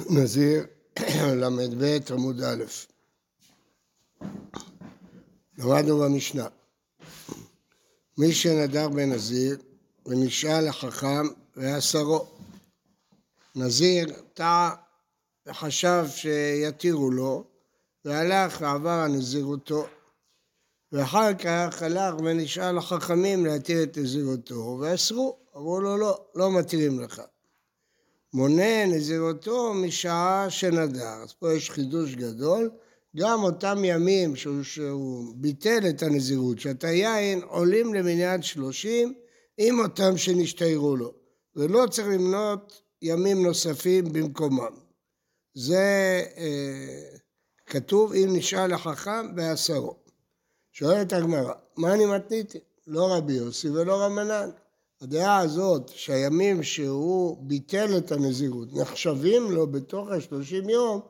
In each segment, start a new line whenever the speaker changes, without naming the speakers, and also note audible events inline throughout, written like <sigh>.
נזיר <clears throat> ל"ב עמוד א'. למדנו במשנה. מי שנדר בנזיר ונשאל לחכם ועשרו. נזיר טעה וחשב שיתירו לו והלך ועבר הנזירותו ואחר כך הלך ונשאל לחכמים להתיר את נזירותו ואסרו, אמרו לו לא, לא מתירים לך. מונה נזירותו משעה שנדר. אז פה יש חידוש גדול. גם אותם ימים שהוא, שהוא ביטל את הנזירות, שאתה יין, עולים למניין שלושים עם אותם שנשתיירו לו. ולא צריך למנות ימים נוספים במקומם. זה אה, כתוב אם נשאל החכם בעשרו. שואלת הגמרא, מה אני מתניתי? לא רבי יוסי ולא רמנן. הדעה הזאת שהימים שהוא ביטל את הנזירות נחשבים לו בתוך השלושים יום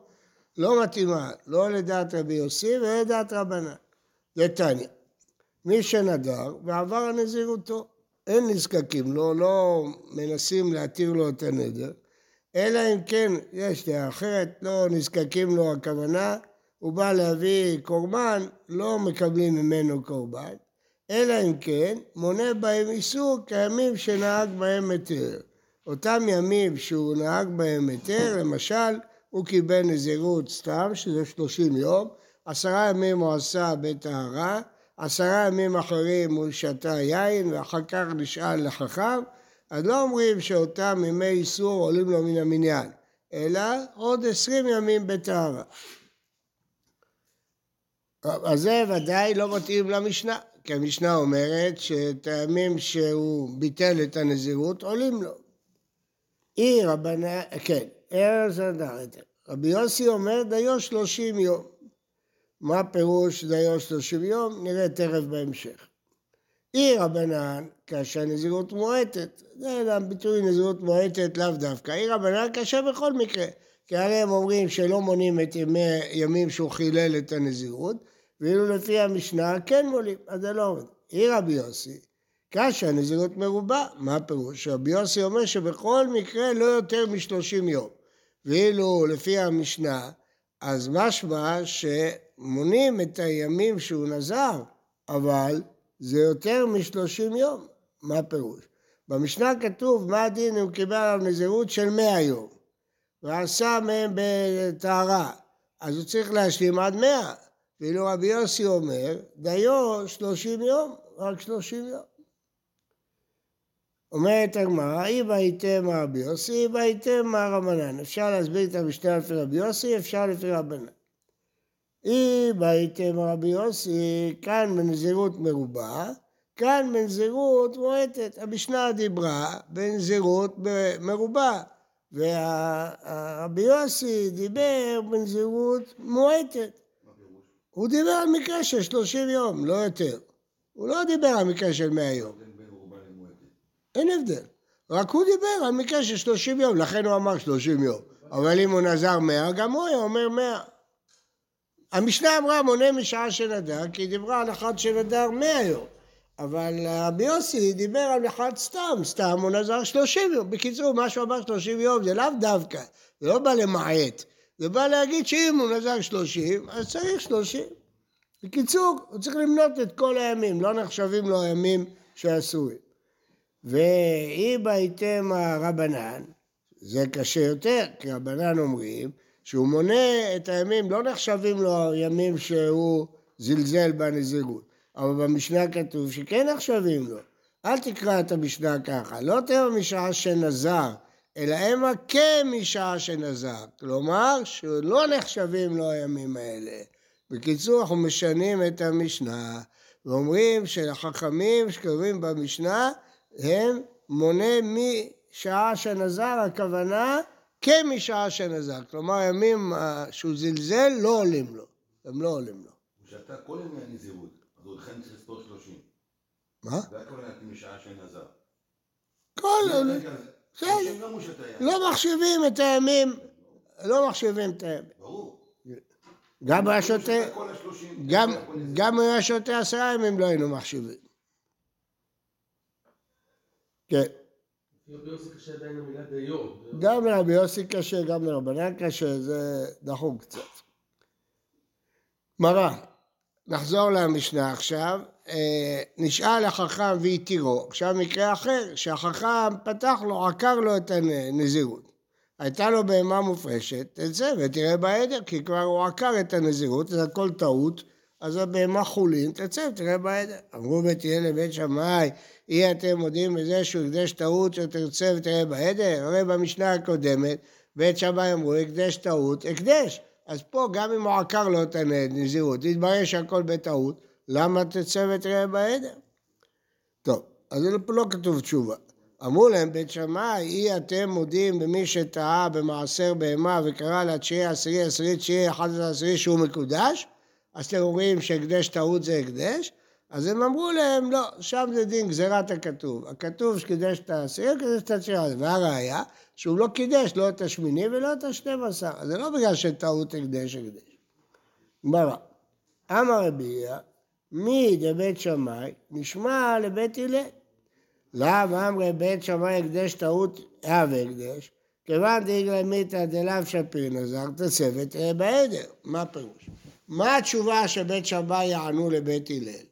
לא מתאימה, לא לדעת רבי יוסי ולא לדעת רבנן. זה תניא. מי שנדר ועבר הנזירותו, אין נזקקים לו, לא מנסים להתיר לו את הנדר, אלא אם כן יש דעה אחרת, לא נזקקים לו הכוונה, הוא בא להביא קורבן, לא מקבלים ממנו קורבן, אלא אם כן מונה בהם איסור כימים שנהג בהם היתר. אותם ימים שהוא נהג בהם היתר, למשל, הוא קיבל נזירות סתם, שזה שלושים יום, עשרה ימים הוא עשה בטהרה, עשרה ימים אחרים הוא שתה יין ואחר כך נשאל לחכם, אז לא אומרים שאותם ימי איסור עולים לו מן המניין, אלא עוד עשרים ימים בטהרה. אז זה ודאי לא מתאים למשנה, כי המשנה אומרת שאת הימים שהוא ביטל את הנזירות עולים לו. אי רבנה, כן, ארז אדר. רבי יוסי אומר דיו שלושים יום. מה פירוש דיו שלושים יום? נראה תכף בהמשך. אי רבנן, כאשר נזירות מועטת, זה ביטוי נזירות מועטת לאו דווקא, אי רבנן כאשר בכל מקרה, כי הרי הם אומרים שלא מונים את ימי, ימים שהוא חילל את הנזירות, ואילו לפי המשנה כן מולים, אז זה לא עובד. אי רבי יוסי, כאשר נזירות מרובה, מה הפירוש? רבי יוסי אומר שבכל מקרה לא יותר משלושים יום. ואילו לפי המשנה, אז משמע שמונים את הימים שהוא נזר, אבל זה יותר משלושים יום. מה הפירוש? במשנה כתוב מה הדין אם קיבל עליו נזירות של מאה יום ועשה מהם בטהרה, אז הוא צריך להשלים עד מאה. ואילו רבי יוסי אומר, דיו שלושים יום, רק שלושים יום. אומרת הגמרא, אי בהיתם רבי יוסי, אי בהיתם רבנן. אפשר להסביר את המשנה לפי רבי יוסי, אפשר לפי רבנן. אי בהיתם רבי יוסי, כאן בנזירות מרובה, כאן בנזירות מועטת. המשנה דיברה בנזירות מרובה, ורבי יוסי דיבר בנזירות מועטת. הוא דיבר על מקרה של 30 יום, לא יותר. הוא לא דיבר על מקרה של 100 יום. אין הבדל. רק הוא דיבר על מקרה של 30 יום, לכן הוא אמר 30 יום. אבל אם הוא נזר 100, גם הוא היה אומר 100. המשנה אמרה מונה משעה שנדר, כי היא דיברה על אחד שנדר 100 יום. אבל רבי יוסי דיבר על אחד סתם, סתם הוא נזר 30 יום. בקיצור, מה שהוא אמר 30 יום זה לאו דווקא, זה לא בא למעט. זה בא להגיד שאם הוא נזר 30, אז צריך 30. בקיצור, הוא צריך למנות את כל הימים, לא נחשבים לו הימים שאסורים. ואם הייתם הרבנן, זה קשה יותר, כי רבנן אומרים שהוא מונה את הימים, לא נחשבים לו הימים שהוא זלזל בנזירות. אבל במשנה כתוב שכן נחשבים לו. אל תקרא את המשנה ככה, לא תראה משעה שנזר, אלא המה כמשעה שנזר. כלומר, שלא נחשבים לו הימים האלה. בקיצור, אנחנו משנים את המשנה ואומרים שלחכמים שכתובים במשנה, הם מונה משעה שנזר, הכוונה כמשעה שנזר. כלומר, ימים שהוא זלזל, לא עולים לו. הם לא עולים לו.
הוא שתה כל ימי הנזירות, אז הוא לכן צריך לספור שלושים.
מה?
זה הכוונה משעה שנזר.
כל... לא מחשיבים את הימים, לא מחשיבים את הימים.
ברור.
גם היה שותה, גם היה שותה עשרה ימים לא היינו מחשיבים. כן. גם לרבי יוסי קשה, גם לרבנן קשה, זה דחוק קצת. גמרא, נחזור למשנה עכשיו. אה, נשאל החכם והתירו, עכשיו מקרה אחר, שהחכם פתח לו, עקר לו את הנזירות. הייתה לו בהמה מופרשת, תצא ותראה בעדר, כי כבר הוא עקר את הנזירות, זה הכל טעות, אז הבהמה חולין, תצא ותראה בעדר. אמרו הלל לבית שמאי, אי אתם מודים בזה שהוא הקדש טעות שתרצה ותראה בעדר? הרי במשנה הקודמת, בית שמאי אמרו, הקדש טעות, הקדש. אז פה גם אם הוא עקר לו את הנזירות, יתברר שהכל בטעות, למה תצא ותראה בעדר? טוב, אז לא כתוב תשובה. אמרו להם בית שמאי, אי אתם מודים במי שטעה במעשר בהמה וקרא לה תשיעי עשירי עשירי תשיעי אחד עשירי שהוא מקודש? אז אתם אומרים שהקדש טעות זה הקדש? אז הם אמרו להם, לא, שם זה דין גזירת הכתוב. הכתוב שקידש את העשירי, קידש את התשיעי. והראיה, שהוא לא קידש לא את השמיני ולא את השתים עשר. זה לא בגלל שטעות הקדש הקדש. גמרא, אמר רבי מי דבית שמאי נשמע לבית הלל. לאו אמרי בית שמאי הקדש טעות אב הקדש, כיוון דאיגרא מיתא דלאו שפיר נזר תצוות בעדר. מה הפירוש? מה התשובה שבית שמאי יענו לבית הלל?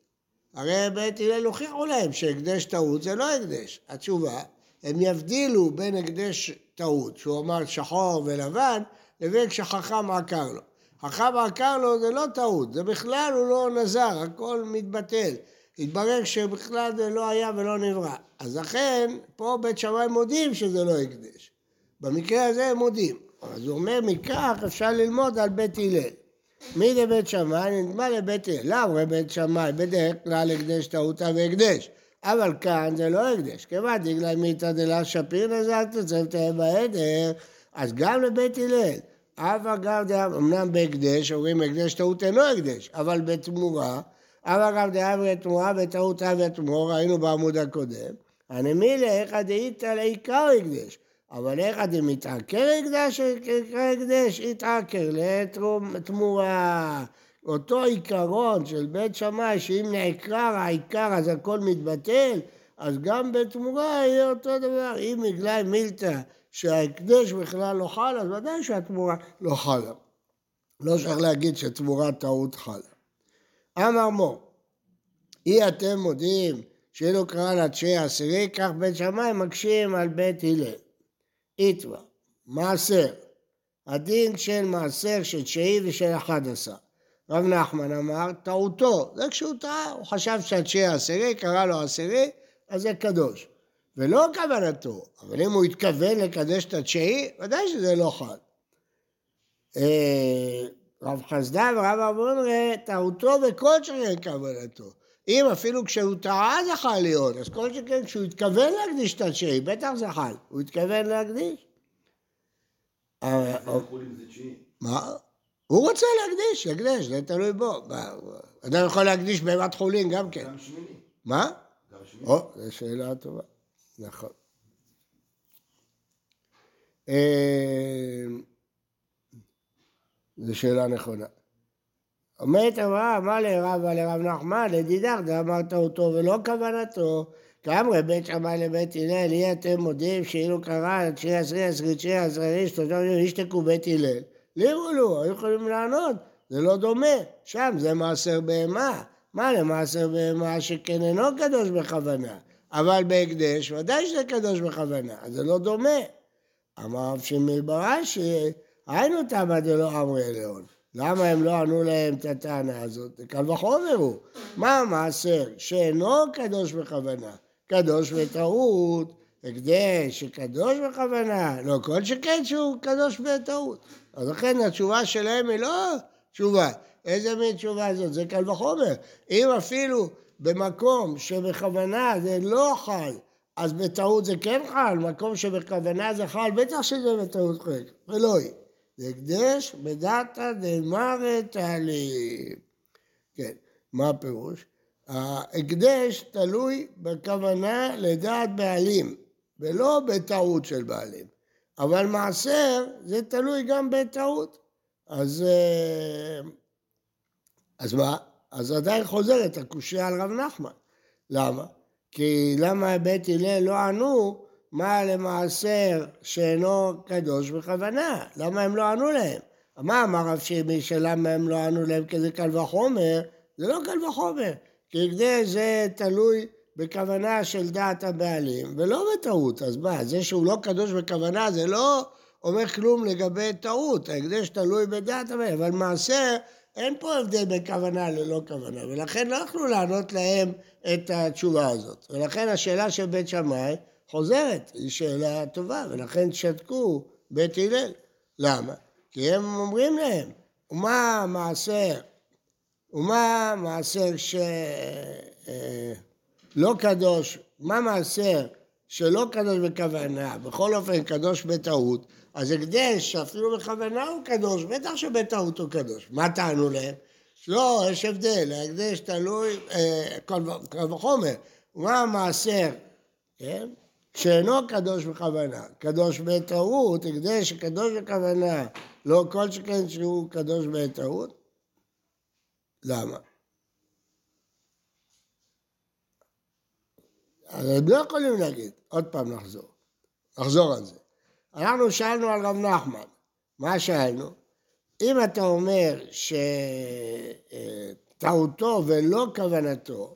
הרי בית הלל הוכיחו להם שהקדש טעות זה לא הקדש. התשובה, הם יבדילו בין הקדש טעות, שהוא אמר שחור ולבן, לבין כשחכם עקר לו. חכם עקר לו זה לא טעות, זה בכלל הוא לא נזר, הכל מתבטל. התברר שבכלל זה לא היה ולא נברא. אז לכן, פה בית שמאי מודים שזה לא הקדש. במקרה הזה הם מודים. אז הוא אומר, מכך אפשר ללמוד על בית הלל. מי זה בית שמאי? נדמה לבית הלל. למה בית שמאי? בדרך כלל הקדש טעותה והקדש. אבל כאן זה לא הקדש. כיוון דגלי מיתא דלה שפיר נזלת צוותא בעדר, אז גם לבית הלל. אב אגב דאב, אמנם בהקדש, אומרים הקדש טעות אינו הקדש, אבל בתמורה, אב אגב דאב תמורה וטעות אב ותמורה, ראינו בעמוד הקודם, הנמילה איך דאיתא לעיקר הקדש, אבל איך דמתעקר הקדש, הקדש, יתעקר לתמורה. אותו עיקרון של בית שמאי, שאם נעקר העיקר אז הכל מתבטל, אז גם בתמורה יהיה אותו דבר. אם בגלל מילתא שההקדש בכלל לא חל, אז ודאי שהתמורה לא חלה. לא צריך להגיד שתמורה טעות חלה. אמר מור, אי אתם מודים שאילו קרא לתשעי עשירי, כך בית שמאי מקשים על בית הלל. איתווה, מעשר, הדין של מעשר של תשעי ושל אחד עשר. רב נחמן אמר, טעותו, זה כשהוא טעה, הוא חשב שהתשיעי עשירי, קרא לו עשירי, אז זה קדוש. ולא כוונתו, אבל אם הוא התכוון לקדש את התשיעי, ודאי שזה לא חל. אה, רב חסדה ורב אבונרי, טעותו וכל שכן כוונתו. אם אפילו כשהוא טעה זה חל להיות, אז כל שכן כשהוא התכוון להקדיש את התשיעי, בטח זה חל. הוא התכוון להקדיש. אה, מה? הוא רוצה להקדיש, יקדש, זה תלוי בו. אדם יכול להקדיש בהמת חולין גם כן.
גם שמיני.
מה?
גם שמיני.
או, זו שאלה טובה. נכון. אה, זו שאלה נכונה. אומרת אמרה, מה לרב לרב נחמן, לדידך, דאמרת אותו ולא כוונתו. כאמרי בית שמאי לבית הלל, אי אתם מודים שאילו קרא תשיעי עשרי עשרי עשרי שלושה ימים ישתקו בית הלל. לירו לו, היו יכולים לענות, זה לא דומה, שם זה מעשר בהמה. מה למעשר בהמה שכן אינו קדוש בכוונה, אבל בהקדש ודאי שזה קדוש בכוונה, אז זה לא דומה. אמר רב שמעי ברש"י, היינו תמא דלא אמרי אליון. למה הם לא ענו להם את הטענה הזאת? קל וחומר הוא. מה המעשר שאינו קדוש בכוונה? קדוש בטעות, הקדש שקדוש בכוונה, לא כל שכן שהוא קדוש בטעות. אז לכן התשובה שלהם היא לא תשובה. איזה מין תשובה זאת? זה קל וחומר. אם אפילו במקום שבכוונה זה לא חל, אז בטעות זה כן חל, מקום שבכוונה זה חל, בטח שזה בטעות חל, ולא היא. זה הקדש בדתא דמרת עלים. כן, מה הפירוש? ההקדש תלוי בכוונה לדעת בעלים, ולא בטעות של בעלים. אבל מעשר זה תלוי גם בטעות. אז, אה, אז מה? אז עדיין חוזרת הקושייה על רב נחמן. למה? כי למה בית הלל לא ענו מה למעשר שאינו קדוש בכוונה? למה הם לא ענו להם? מה אמר רב שימי שלמה הם לא ענו להם כזה קל וחומר? זה לא קל וחומר, כי הקדש זה תלוי בכוונה של דעת הבעלים, ולא בטעות. אז מה, זה שהוא לא קדוש בכוונה זה לא אומר כלום לגבי טעות, ההקדש תלוי בדעת הבעלים, אבל מעשר אין פה הבדל בין כוונה ללא כוונה, ולכן לא יכלו לענות להם את התשובה הזאת. ולכן השאלה של בית שמאי חוזרת, היא שאלה טובה, ולכן שתקו בית הלל. למה? כי הם אומרים להם, ומה מעשר, ומה מעשר שלא אה, קדוש, מה מעשר שלא קדוש בכוונה, בכל אופן קדוש בטעות, אז הקדש שאפילו בכוונה הוא קדוש, בטח שבטעות הוא קדוש. מה טענו להם? לא, יש הבדל, ההקדש תלוי, אה, קל וחומר. מה המעשר, כן? שאינו קדוש בכוונה, קדוש בטעות, הקדש שקדוש בכוונה, לא כל שכן שהוא קדוש בטעות. למה? אז הם לא יכולים להגיד, עוד פעם נחזור, נחזור על זה. אנחנו שאלנו על רב נחמן, מה שאלנו? אם אתה אומר שטעותו ולא כוונתו,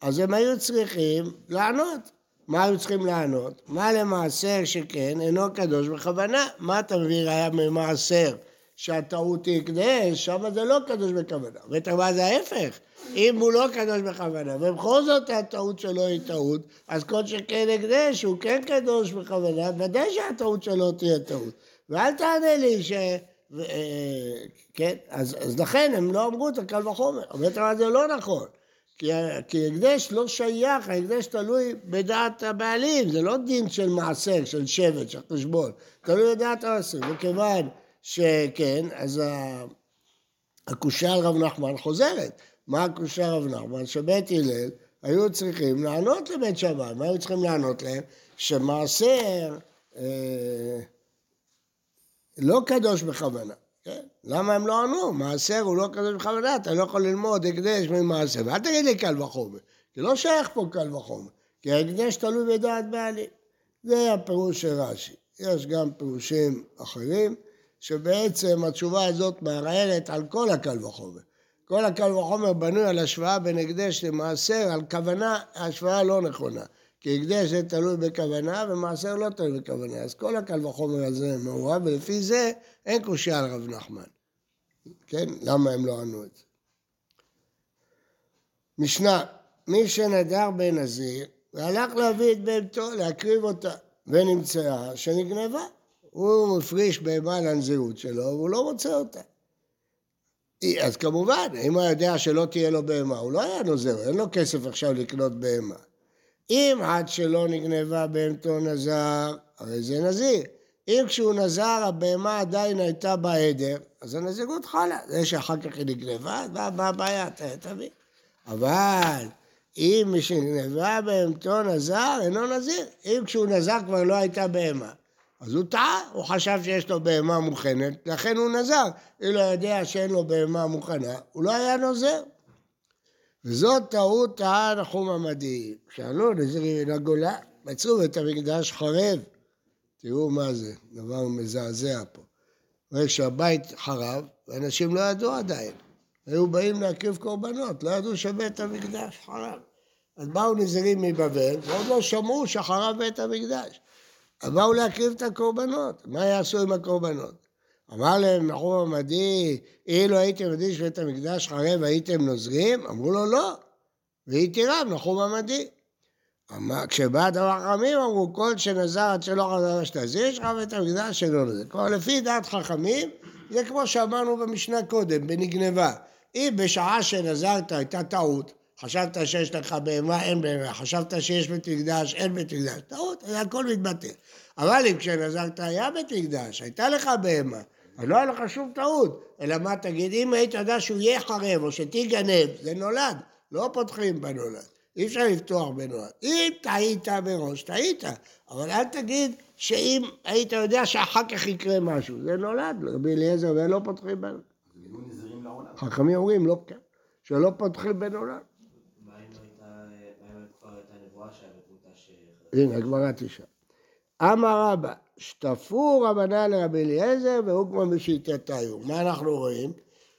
אז הם היו צריכים לענות. מה היו צריכים לענות? מה למעשר שכן אינו קדוש בכוונה? מה אתה מביא ראיה ממעשר שהטעות היא הקדש? שם זה לא קדוש בכוונה. ואתה זה ההפך. אם הוא לא קדוש בכוונה, ובכל זאת הטעות שלו היא טעות, אז כל שכן הקדש הוא כן קדוש בכוונה, ודאי שהטעות שלו תהיה טעות. ואל תענה לי ש... ו... כן, אז, אז לכן הם לא אמרו את הקל וחומר. אבל זה לא נכון. כי, כי הקדש לא שייך, ההקדש תלוי בדעת הבעלים, זה לא דין של מעשר, של שבט, של חשבון, תלוי בדעת העשר. וכיוון שכן, אז הקושה על רב נחמן חוזרת. מה הקושה רב נחמן? שבית הלל היו צריכים לענות לבית שמאי, מה היו צריכים לענות להם? שמעשר אה, לא קדוש בכוונה. כן? למה הם לא ענו? מעשר הוא לא קדוש בכוונה, אתה לא יכול ללמוד הקדש ממעשר. ואל תגיד לי קל וחומר, זה לא שייך פה קל וחומר, כי ההקדש תלוי בדעת בעלים. זה הפירוש של רש"י. יש גם פירושים אחרים, שבעצם התשובה הזאת מערערת על כל הקל וחומר. כל הקל וחומר בנוי על השוואה בין הקדש למעשר, על כוונה, השוואה לא נכונה. כי הקדש זה תלוי בכוונה ומעשר לא תלוי בכוונה. אז כל הקל וחומר הזה מעורב, ולפי זה אין קושייה על רב נחמן. כן? למה הם לא ענו את זה? משנה, מי שנדר בנזיר והלך להביא את בהמתו, להקריב אותה, ונמצאה שנגנבה. הוא מפריש בהמה לנזירות שלו והוא לא מוצא אותה. אז כמובן, אם הוא יודע שלא תהיה לו בהמה, הוא לא היה נוזר, אין לו כסף עכשיו לקנות בהמה. אם עד שלא נגנבה בהמתו נזר, הרי זה נזיר. אם כשהוא נזר הבהמה עדיין הייתה בעדר, אז הנזירות חלה. זה שאחר כך היא נגנבה, מה הבעיה? תביא. אבל אם מי שנגנבה בהמתו נזר, אינו נזיר. אם כשהוא נזר כבר לא הייתה בהמה. אז הוא טעה, הוא חשב שיש לו בהמה מוכנת, לכן הוא נזר. אם לא יודע שאין לו בהמה מוכנה, הוא לא היה נוזר. וזאת טעות טעה נחום עמדי. כשעלו נזירים מן הגולה, מצאו את המקדש חרב. תראו מה זה, דבר מזעזע פה. רואה שהבית חרב, ואנשים לא ידעו עדיין. היו באים להקריב קורבנות, לא ידעו שבית המקדש חרב. אז באו נזירים מבבל, ועוד לא שמעו שחרב בית המקדש. באו להקריב את הקורבנות, מה יעשו עם הקורבנות? אמר להם נחום עמדי, אילו הייתם יודעים שבית המקדש חרב הייתם נוזרים? אמרו לו לא, והייתי רב נחום עמדי. כשבא דבר חכמים אמרו כל שנזר עד שלא חזר לשתזיר, יש לך בית המקדש שלא נזר. כלומר לפי דעת חכמים זה כמו שאמרנו במשנה קודם, בנגנבה. אם בשעה שנזרת הייתה טעות, חשבת שיש לך בהמה, אין בהמה, חשבת שיש בית מקדש, אין בית מקדש, טעות, זה הכל מתבטל. אבל אם כשנזרת היה בית מקדש, הייתה לך בהמה, אז לא היה לך שום טעות, אלא מה תגיד, אם היית יודע שהוא יהיה חרב או שתיגנב, זה נולד, לא פותחים בנולד, אי אפשר לפתוח בנולד. אם טעית מראש, טעית, אבל אל תגיד שאם היית יודע שאחר כך יקרה משהו, זה נולד, רבי אליעזר, ולא פותחים בנולד. חכמים אומרים, לא, כן, שלא פותחים בנולד. הנה, הגמרא תשאל. אמר רבא, שטפו רבנן לרבי אליעזר והוא כמו בשיטתיו. מה אנחנו רואים?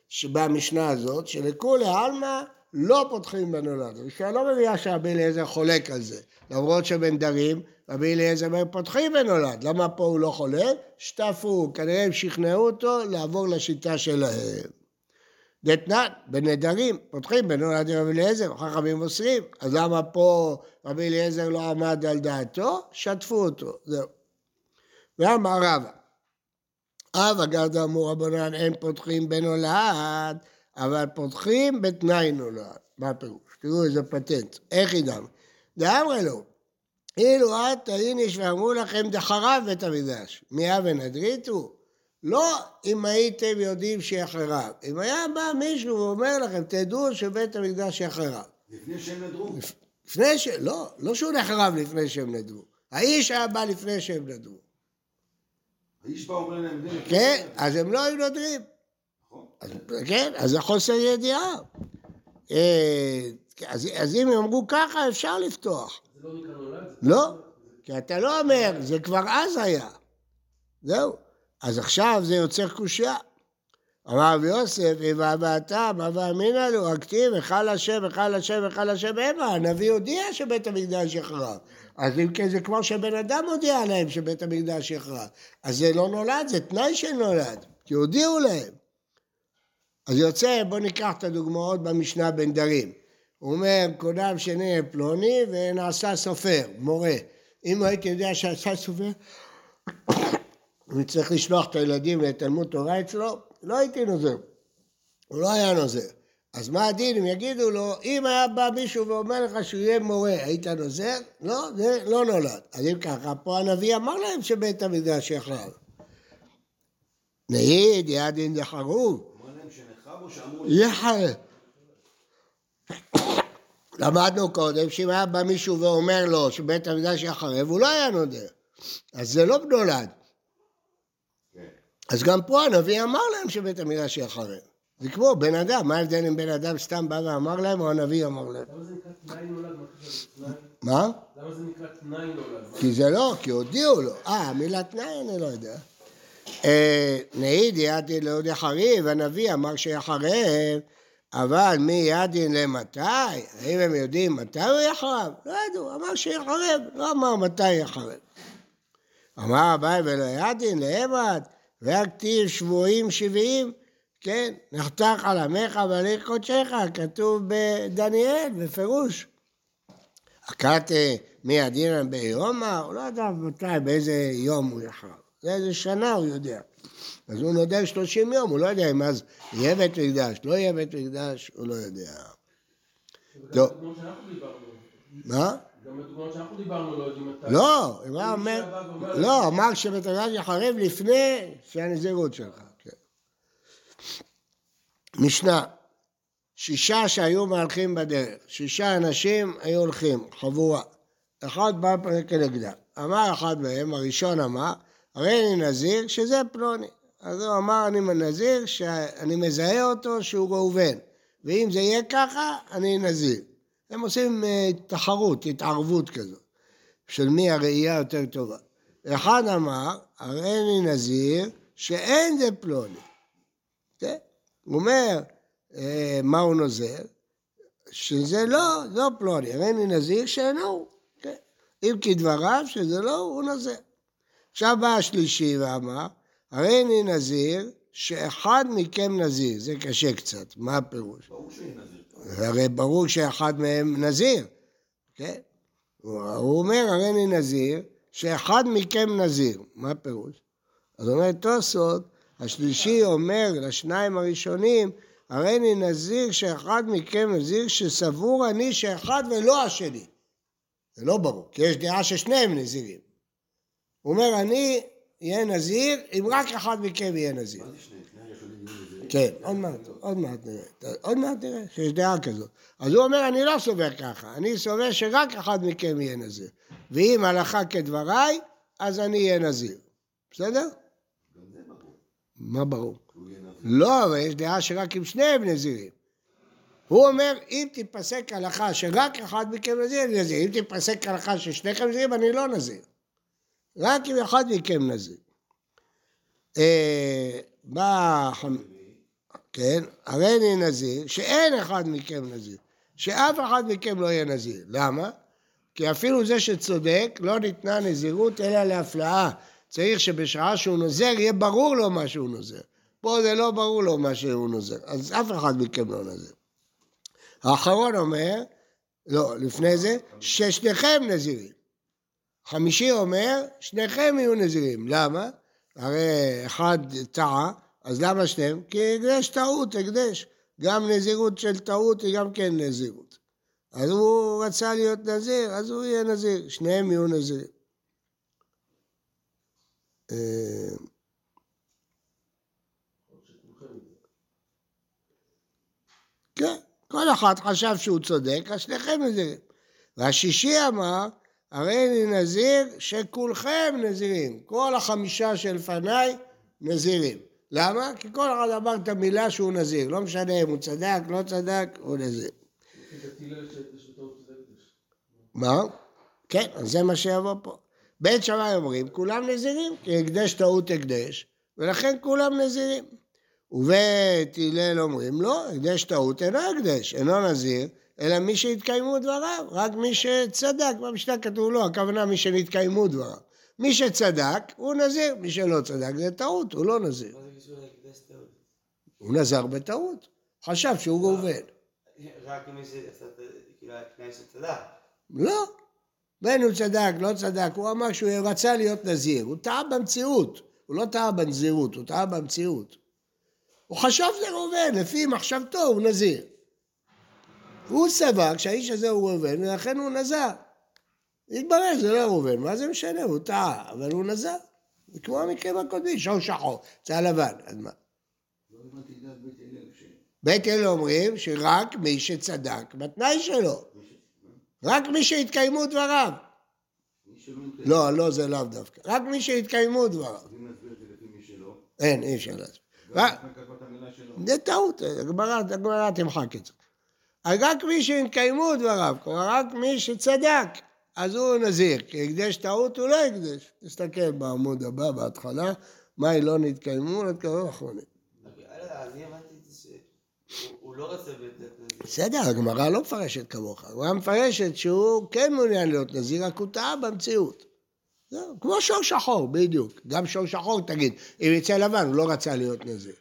שבמשנה הזאת, שלכולי עלמא לא פותחים בנולד. המשנה לא מביאה שרבי אליעזר חולק על זה. למרות שבנדרים, רבי אליעזר אומר פותחים בנולד. למה פה הוא לא חולק? שטפו, כנראה הם שכנעו אותו לעבור לשיטה שלהם. דתנן, בנדרים, פותחים בנולד רבי אליעזר, חכמים אוסרים. אז למה פה רבי אליעזר לא עמד על דעתו? שטפו אותו, זהו. ואמר רבא, אבא גרדא אמור רבנן אין פותחים בנולד, אבל פותחים בתנאי נולד. מה הפירוש? תראו איזה פטנט. איך ידענו? דאמרי לו, אילו את תאיניש ואמרו לכם דחרב בית המקדש, מיה ונדריתו? לא אם הייתם יודעים שיחרב. אם היה בא מישהו ואומר לכם, תדעו שבית המקדש יחרב.
לפני שהם נדרו.
לפני ש... לא, לא שהוא נחרב לפני שהם נדרו. האיש היה בא לפני שהם נדרו.
האיש בא אומר להם, "זה
כן, אז הם לא היו נודרים.
נכון.
אז, כן, אז זה חוסר ידיעה. אה, אז, אז אם אמרו ככה, אפשר לפתוח.
זה לא נקרא נולד?
לא, כי אתה לא אומר, זה כבר אז היה. זהו. אז עכשיו זה יוצר קושייה. אמר רבי יוסף, איבה ואתה, מה ואמינא לו, הכתיב, היכל השם, היכל השם, היכל השם המה, הנביא הודיע שבית המקדש יחרב. אז אם כן, זה כמו שבן אדם הודיע להם שבית המקדש יחרב. אז זה לא נולד, זה תנאי שנולד, כי הודיעו להם. אז יוצא, בואו ניקח את הדוגמאות במשנה בנדרים. הוא אומר, קודם שני פלוני ונעשה סופר, מורה. אם הייתי יודע שעשה סופר, הוא צריך לשלוח את הילדים לתלמוד תורה אצלו, לא הייתי נוזר. הוא לא היה נוזר. אז מה הדין אם יגידו לו, אם היה בא מישהו ואומר לך שהוא יהיה מורה, היית נוזר? לא, זה לא נולד. אז אם ככה, פה הנביא אמר להם שבית המקדש יחרב. נעיד, ידין דחרוב.
אמר להם שנחרב או שאמרו
יחרב. למדנו קודם שאם היה בא מישהו ואומר לו שבית המקדש יחרב, הוא לא היה נודר. אז זה לא נולד. אז גם פה הנביא אמר להם שבית המקדש יחרב. זה כמו בן אדם, מה ההבדל אם בן אדם סתם בא ואמר להם או הנביא אמר להם?
למה זה נקרא תנאי נולד? מה? למה זה נקרא תנאי נולד?
כי זה לא, כי הודיעו לו. אה, המילה תנאי אני לא יודע. אה, נעיד ידין ליהודי חריב, הנביא אמר שיחרב, אבל מי ידין למתי? האם הם יודעים מתי הוא יחרב? לא ידעו, אמר שיחרב, לא אמר מתי יחרב. אמר אביי ולא ידין לאמד, והכתיב שבויים שבעים, כן, נחתך על עמך ועליך קודשך, כתוב בדניאל, בפירוש. הכת מי הדינן ביומא, הוא לא ידע מתי, באיזה יום הוא יחרב. זה איזה שנה הוא יודע. אז הוא נודר 30 יום, הוא לא יודע אם אז יהיה בית מקדש, לא יהיה בית מקדש, הוא לא יודע. טוב.
דיברנו.
מה?
גם בדוגמאות שאנחנו דיברנו לא יודעים מתי.
לא, הוא היה אומר, לא, אמר שבית המקדש יחרב לפני שהנזירות שלך. כן. משנה, שישה שהיו מהלכים בדרך, שישה אנשים היו הולכים, חבורה. אחד בא כנגדם. אמר אחד מהם, הראשון אמר, הרי אני נזיר שזה פלוני. אז הוא אמר, אני נזיר שאני מזהה אותו שהוא ראובן. ואם זה יהיה ככה, אני נזיר. הם עושים אה, תחרות, התערבות כזאת, של מי הראייה יותר טובה. אחד אמר, הרי אני נזיר שאין זה פלוני. כן? הוא אומר, אה, מה הוא נוזר? שזה לא, לא פלוני, הרי אני נזיר שאינו הוא. כן? אם כדבריו שזה לא הוא, נוזר. עכשיו בא השלישי ואמר, הרי אני נזיר שאחד מכם נזיר. זה קשה קצת, מה הפירוש?
ברור שיהיה נזיר.
הרי ברור שאחד מהם נזיר, כן? הוא אומר, הרי אני נזיר, שאחד מכם נזיר. מה הפירוש? אז אומר תוספות, השלישי אומר לשניים הראשונים, הרי אני נזיר שאחד מכם נזיר שסבור אני שאחד ולא השני. זה לא ברור, כי יש דעה ששניהם נזירים. הוא אומר, אני אהיה נזיר אם רק אחד מכם יהיה נזיר.
מה זה שני? שני הראשונים יהיו נזירים?
כן, עוד מעט, עוד מעט נראה. עוד מעט נראה שיש דעה כזאת. אז הוא אומר, אני לא סובר ככה, אני סובר שרק אחד מכם יהיה נזיר. ואם הלכה כדבריי, אז אני אהיה נזיר. בסדר? מה ברור? לא, אבל יש דעה שרק אם שניהם נזירים. הוא אומר, אם תיפסק הלכה שרק אחד מכם נזיר, אני נזיר. אם תיפסק הלכה ששניכם נזירים, אני לא נזיר. רק אם אחד מכם נזיר. אה. חמ- כן, הרי אני נזיר, שאין אחד מכם נזיר, שאף אחד מכם לא יהיה נזיר. למה? כי אפילו זה שצודק, לא ניתנה נזירות אלא להפלאה. צריך שבשעה שהוא נוזר, יהיה ברור לו מה שהוא נוזר. פה זה לא ברור לו מה שהוא נוזר, אז אף אחד מכם לא נזיר. האחרון אומר, לא, לפני זה, ששניכם נזירים. חמישי אומר, שניכם יהיו נזירים. למה? הרי אחד טעה, אז למה שניהם? כי הקדש טעות, הקדש. גם נזירות של טעות היא גם כן נזירות. אז הוא רצה להיות נזיר, אז הוא יהיה נזיר. שניהם יהיו נזירים. אה, כן, כל אחד חשב שהוא צודק, אז שניכם נזירים. והשישי אמר, הרי אני נזיר שכולכם נזירים. כל החמישה שלפניי נזירים. למה? כי כל אחד אמר את המילה שהוא נזיר. לא משנה אם הוא צדק, לא צדק, הוא נזיר. מה? כן, אז זה מה שיבוא פה. בית שמאי אומרים, כולם נזירים, כי הקדש טעות הקדש, ולכן כולם נזירים. ובית הלל אומרים, לא, הקדש טעות אינו הקדש, אינו נזיר, אלא מי שהתקיימו דבריו, רק מי שצדק, במשנה כתוב לא, הכוונה מי שנתקיימו דבריו. מי שצדק, הוא נזיר, מי שלא צדק זה טעות, הוא לא נזיר.
זה טעות?
הוא נזר בטעות, חשב שהוא ראובן.
רק מי שעשה את כאילו התנאי של צדק.
לא. בין הוא צדק, לא צדק, הוא אמר שהוא רצה להיות נזיר, הוא טעה במציאות, הוא לא טעה בנזירות, הוא טעה במציאות. הוא חשב שזה ראובן, לפי מחשבתו הוא נזיר. הוא סבר שהאיש הזה הוא ראובן, ולכן הוא נזר. התברר שזה לא ראובן, מה זה משנה, הוא טעה, אבל הוא נזר. זה כמו המקרים הקודמים, שור שחור, צהל לבן, אז מה?
בית הלל. ש-
בית אל אומרים שרק מי שצדק בתנאי שלו, רק מי שהתקיימו דבריו. לא, לא, זה לאו דווקא. רק מי שהתקיימו דבריו.
זה
אין, אי אפשר להסביר. זה טעות, הגמרא תמחק את זה. רק מי שהתקיימו דבריו, רק מי שצדק, אז הוא נזיר, כי הקדש טעות הוא לא הקדש. תסתכל בעמוד הבא, בהתחלה, מה לא נתקיימו, נתקיימו אחרונים.
אני הבנתי שהוא הוא לא רצה.
בסדר, הגמרא לא מפרשת כמוך, הגמרא מפרשת שהוא כן מעוניין להיות נזיר, רק הוא טעה במציאות. זהו, כמו שור שחור, בדיוק. גם שור שחור, תגיד, אם יצא לבן, הוא לא רצה להיות נזיר.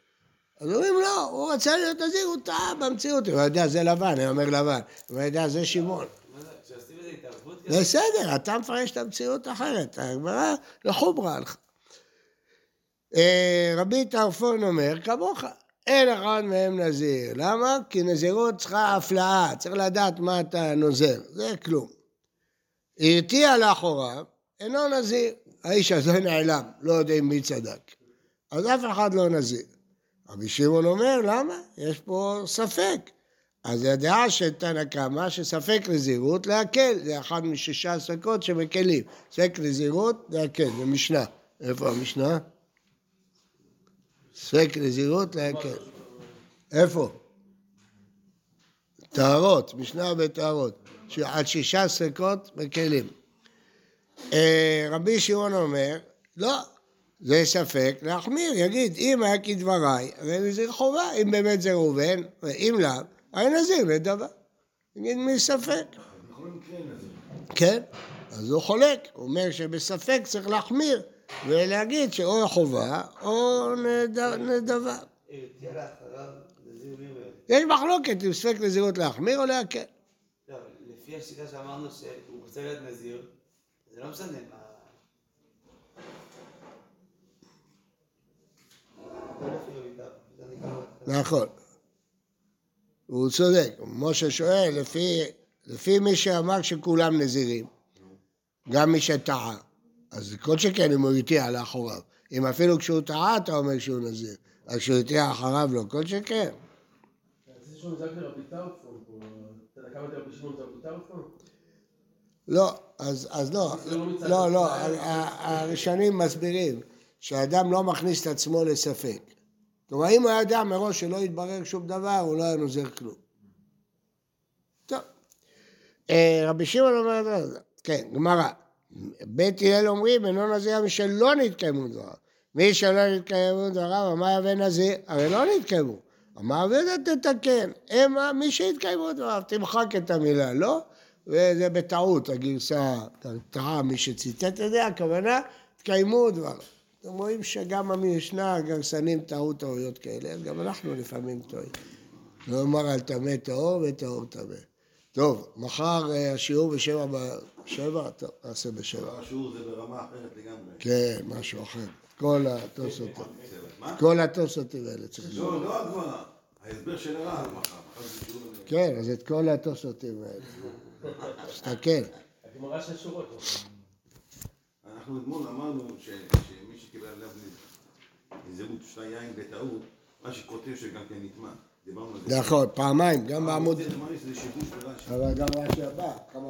אז אומרים, לא, הוא רצה להיות נזיר, הוא טעה במציאות. הוא יודע, זה לבן, אני אומר לבן. הוא יודע, זה שמעון.
מה זה, כשעושים איזה התערבות כזאת?
בסדר, אתה מפרש את המציאות אחרת. הגמרא לחומרה הלכה. אה, רבי טרפון אומר, כמוך, אין אחד מהם נזיר. למה? כי נזירות צריכה הפלאה, צריך לדעת מה אתה נוזר. זה כלום. הרתיע לאחוריו, אינו נזיר. האיש הזה נעלם, לא יודעים מי צדק. אז אף אחד לא נזיר. רבי שמעון אומר, למה? יש פה ספק. אז הדעה של תנא קמא שספק נזירות להקל, זה אחד משישה ספקות שמקלים. ספק נזירות להקל, זה משנה. איפה המשנה? ספק נזירות להקל. איפה? טהרות, משנה בטהרות. שעד שישה ספקות מקלים. אה, רבי שמעון אומר, לא, זה ספק להחמיר, יגיד, אם היה כדבריי, הרי נזיר חובה, אם באמת זה ראובן, ואם לאו, הרי נזיר לדבר. נגיד מי ספק. כן, אז הוא חולק, הוא אומר שבספק צריך להחמיר, ולהגיד שאו חובה או נד- נדבה. יש מחלוקת אם ספק נזירות להחמיר או להקל.
לא, לפי השיטה שאמרנו שהוא רוצה להיות נזיר, זה לא משנה מה...
נכון. הוא צודק, משה שואל, לפי, לפי מי שאמר שכולם נזירים, גם מי שטעה, אז כל שכן אם הוא הרתיע לאחוריו. אם אפילו כשהוא טעה אתה אומר שהוא נזיר, אז כשהוא הרתיע אחריו לא, כל שכן. לא, אז, אז לא,
לא
לא, לא, הראשונים מסבירים שהאדם לא מכניס את עצמו לספק. כלומר, אם הוא היה יודע מראש שלא יתברר שום דבר, הוא לא היה נוזר כלום. אה, רבי שמעון אומר, לא, לא, כן, גמרא. בית הלל אומרים, אינו נזיר מי שלא נתקיימו דבריו. מי שלא נתקיימו דבריו, אמר יבא נזיר, הרי לא נתקיימו. אמר ודה תתקן, המה מי שהתקיימו דבריו, תמחק את המילה, לא? וזה בטעות, הגרסה טעה, מי שציטט את זה, הכוונה, תקיימו דבריו. אתם רואים שגם המשנה, הגרסנים טעו טעויות כאלה, אז גם אנחנו לפעמים טועים. נאמר על טמא טהור וטהור טמא. טוב, מחר אה, השיעור בשבע, בשבע? טוב, נעשה בשבע.
השיעור זה ברמה אחרת לגמרי.
כן, משהו אחר. כל התוספות,
מה?
כל התוספות האלה צריך לשאול.
לא, לא הגמרא. ההסבר של הרב מחר.
כן, אז את כל התוספות האלה. תסתכל.
הגמרא של שורות.
אנחנו אתמול אמרנו ש- שקיבל עליו נזירות שתה יין בטעות, מה שכותב שגם כן נטמע.
נכון, פעמיים, גם בעמוד,
זה שיבוש ברש"י.
אבל גם רש"י הבא, כמה